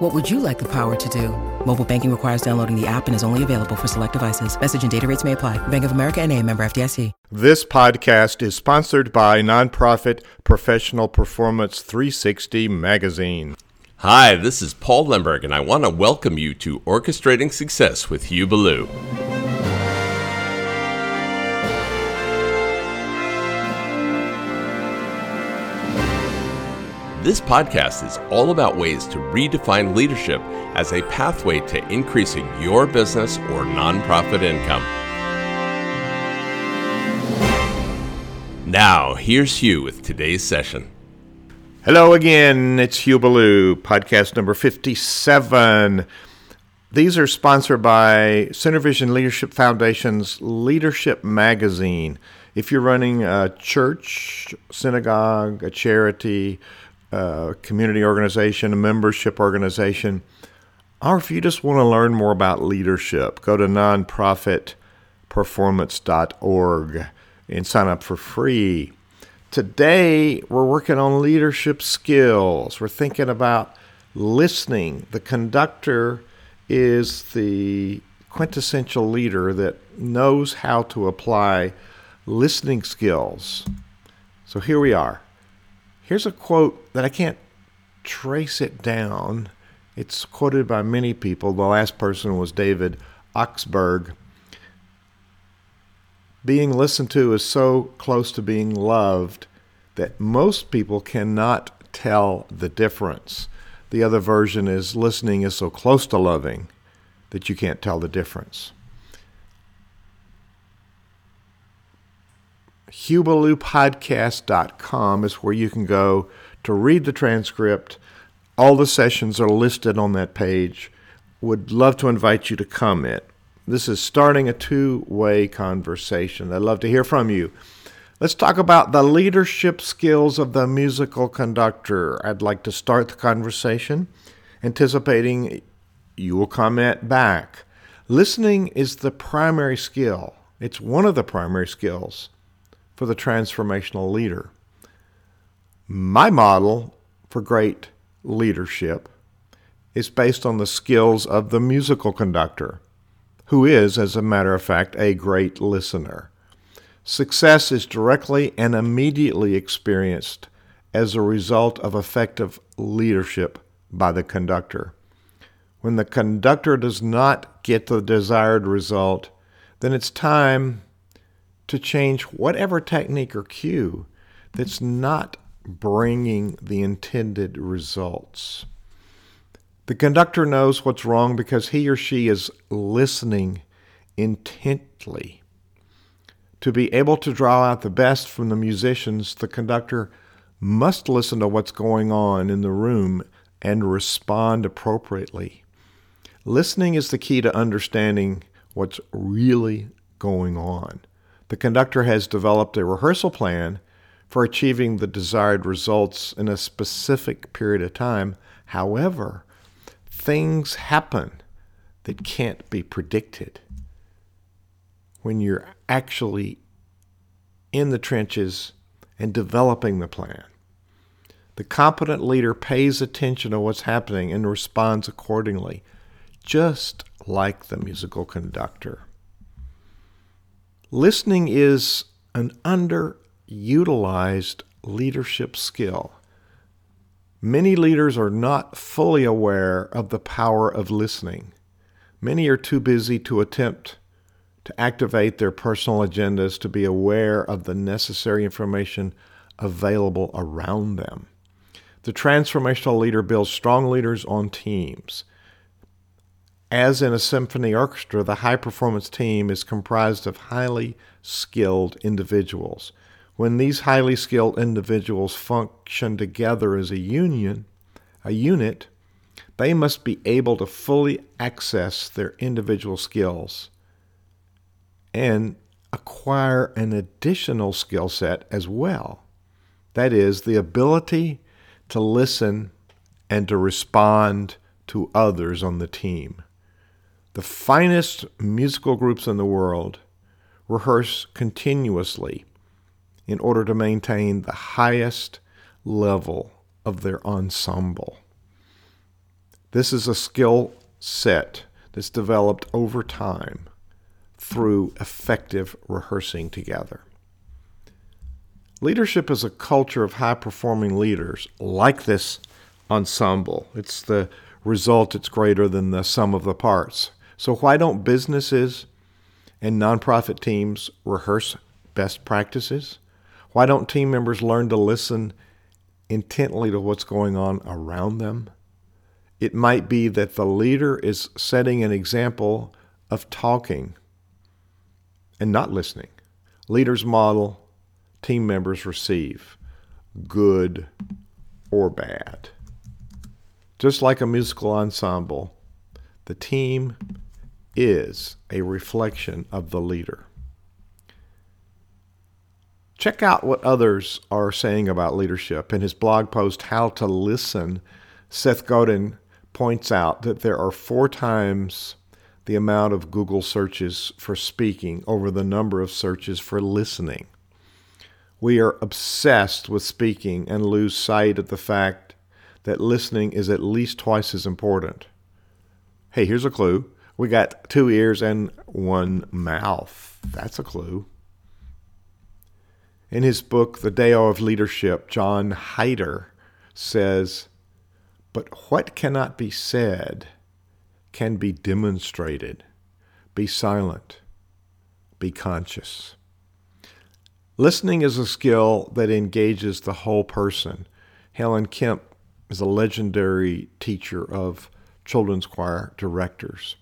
What would you like the power to do? Mobile banking requires downloading the app and is only available for select devices. Message and data rates may apply. Bank of America and a member FDIC. This podcast is sponsored by nonprofit Professional Performance 360 magazine. Hi, this is Paul Lemberg, and I want to welcome you to Orchestrating Success with Hugh Ballou. This podcast is all about ways to redefine leadership as a pathway to increasing your business or nonprofit income. Now, here's Hugh with today's session. Hello again, it's Hugh Ballou, podcast number 57. These are sponsored by SynerVision Leadership Foundation's Leadership Magazine. If you're running a church, synagogue, a charity, a community organization, a membership organization, or if you just want to learn more about leadership, go to nonprofitperformance.org and sign up for free. Today, we're working on leadership skills. We're thinking about listening. The conductor is the quintessential leader that knows how to apply listening skills. So here we are. Here's a quote that I can't trace it down. It's quoted by many people. The last person was David Augsburger. Being listened to is so close to being loved that most people cannot tell the difference. The other version is listening is so close to loving that you can't tell the difference. HughBallouPodcast.com is where you can go to read the transcript. All the sessions are listed on that page. Would love to invite you to comment. This is starting a two way conversation. I'd love to hear from you. Let's talk about the leadership skills of the musical conductor. I'd like to start the conversation anticipating you will comment back. Listening is the primary skill, it's one of the primary skills for the transformational leader. My model for great leadership is based on the skills of the musical conductor, who is, as a matter of fact, a great listener. Success is directly and immediately experienced as a result of effective leadership by the conductor. When the conductor does not get the desired result, then it's time to change whatever technique or cue that's not bringing the intended results. The conductor knows what's wrong because he or she is listening intently. To be able to draw out the best from the musicians, the conductor must listen to what's going on in the room and respond appropriately. Listening is the key to understanding what's really going on. The conductor has developed a rehearsal plan for achieving the desired results in a specific period of time. However, things happen that can't be predicted when you're actually in the trenches and developing the plan. The competent leader pays attention to what's happening and responds accordingly, just like the musical conductor. Listening is an underutilized leadership skill. Many leaders are not fully aware of the power of listening. Many are too busy to attempt to activate their personal agendas to be aware of the necessary information available around them. The transformational leader builds strong leaders on teams. As in a symphony orchestra, the high performance team is comprised of highly skilled individuals. When these highly skilled individuals function together as a union, a unit, they must be able to fully access their individual skills and acquire an additional skill set as well. That is, the ability to listen and to respond to others on the team. The finest musical groups in the world rehearse continuously in order to maintain the highest level of their ensemble. This is a skill set that's developed over time through effective rehearsing together. Leadership is a culture of high performing leaders like this ensemble. It's the result it's greater than the sum of the parts. So, why don't businesses and nonprofit teams rehearse best practices? Why don't team members learn to listen intently to what's going on around them? It might be that the leader is setting an example of talking and not listening. Leaders model, team members receive, good or bad. Just like a musical ensemble, the team is a reflection of the leader. Check out what others are saying about leadership. In his blog post, How to Listen, Seth Godin points out that there are four times the amount of Google searches for speaking over the number of searches for listening. We are obsessed with speaking and lose sight of the fact that listening is at least twice as important. Hey, here's a clue. We got two ears and one mouth. That's a clue. In his book, The Tao of Leadership, John Heider says, But what cannot be said can be demonstrated. Be silent. Be conscious. Listening is a skill that engages the whole person. Helen Kemp is a legendary teacher of children's choir directors.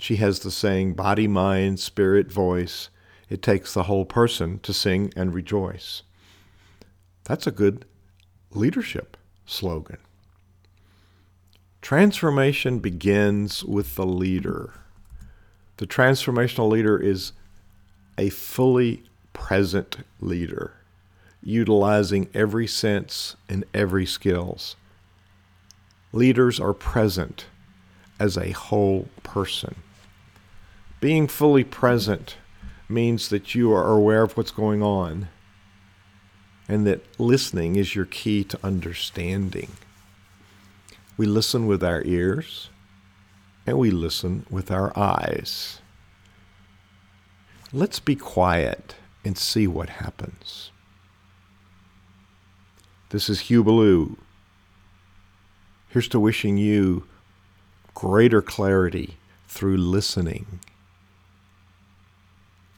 She has the saying, body, mind, spirit, voice. It takes the whole person to sing and rejoice. That's a good leadership slogan. Transformation begins with the leader. The transformational leader is a fully present leader, utilizing every sense and every skills. Leaders are present as a whole person. Being fully present means that you are aware of what's going on and that listening is your key to understanding. We listen with our ears and we listen with our eyes. Let's be quiet and see what happens. This is Hugh Ballou. Here's to wishing you greater clarity through listening.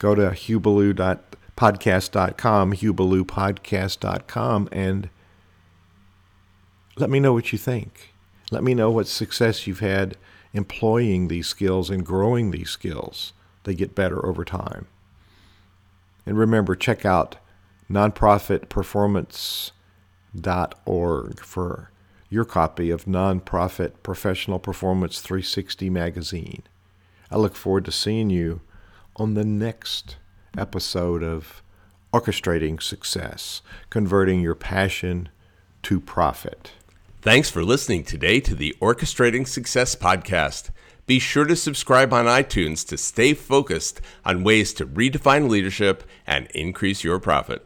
Go to hughballou.podcast.com, hughballoupodcast.com, and let me know what you think. Let me know what success you've had employing these skills and growing these skills. They get better over time. And remember, check out nonprofitperformance.org for your copy of Nonprofit Professional Performance 360 magazine. I look forward to seeing you on the next episode of Orchestrating Success, converting your passion to profit. Thanks for listening today to the Orchestrating Success podcast. Be sure to subscribe on iTunes to stay focused on ways to redefine leadership and increase your profit.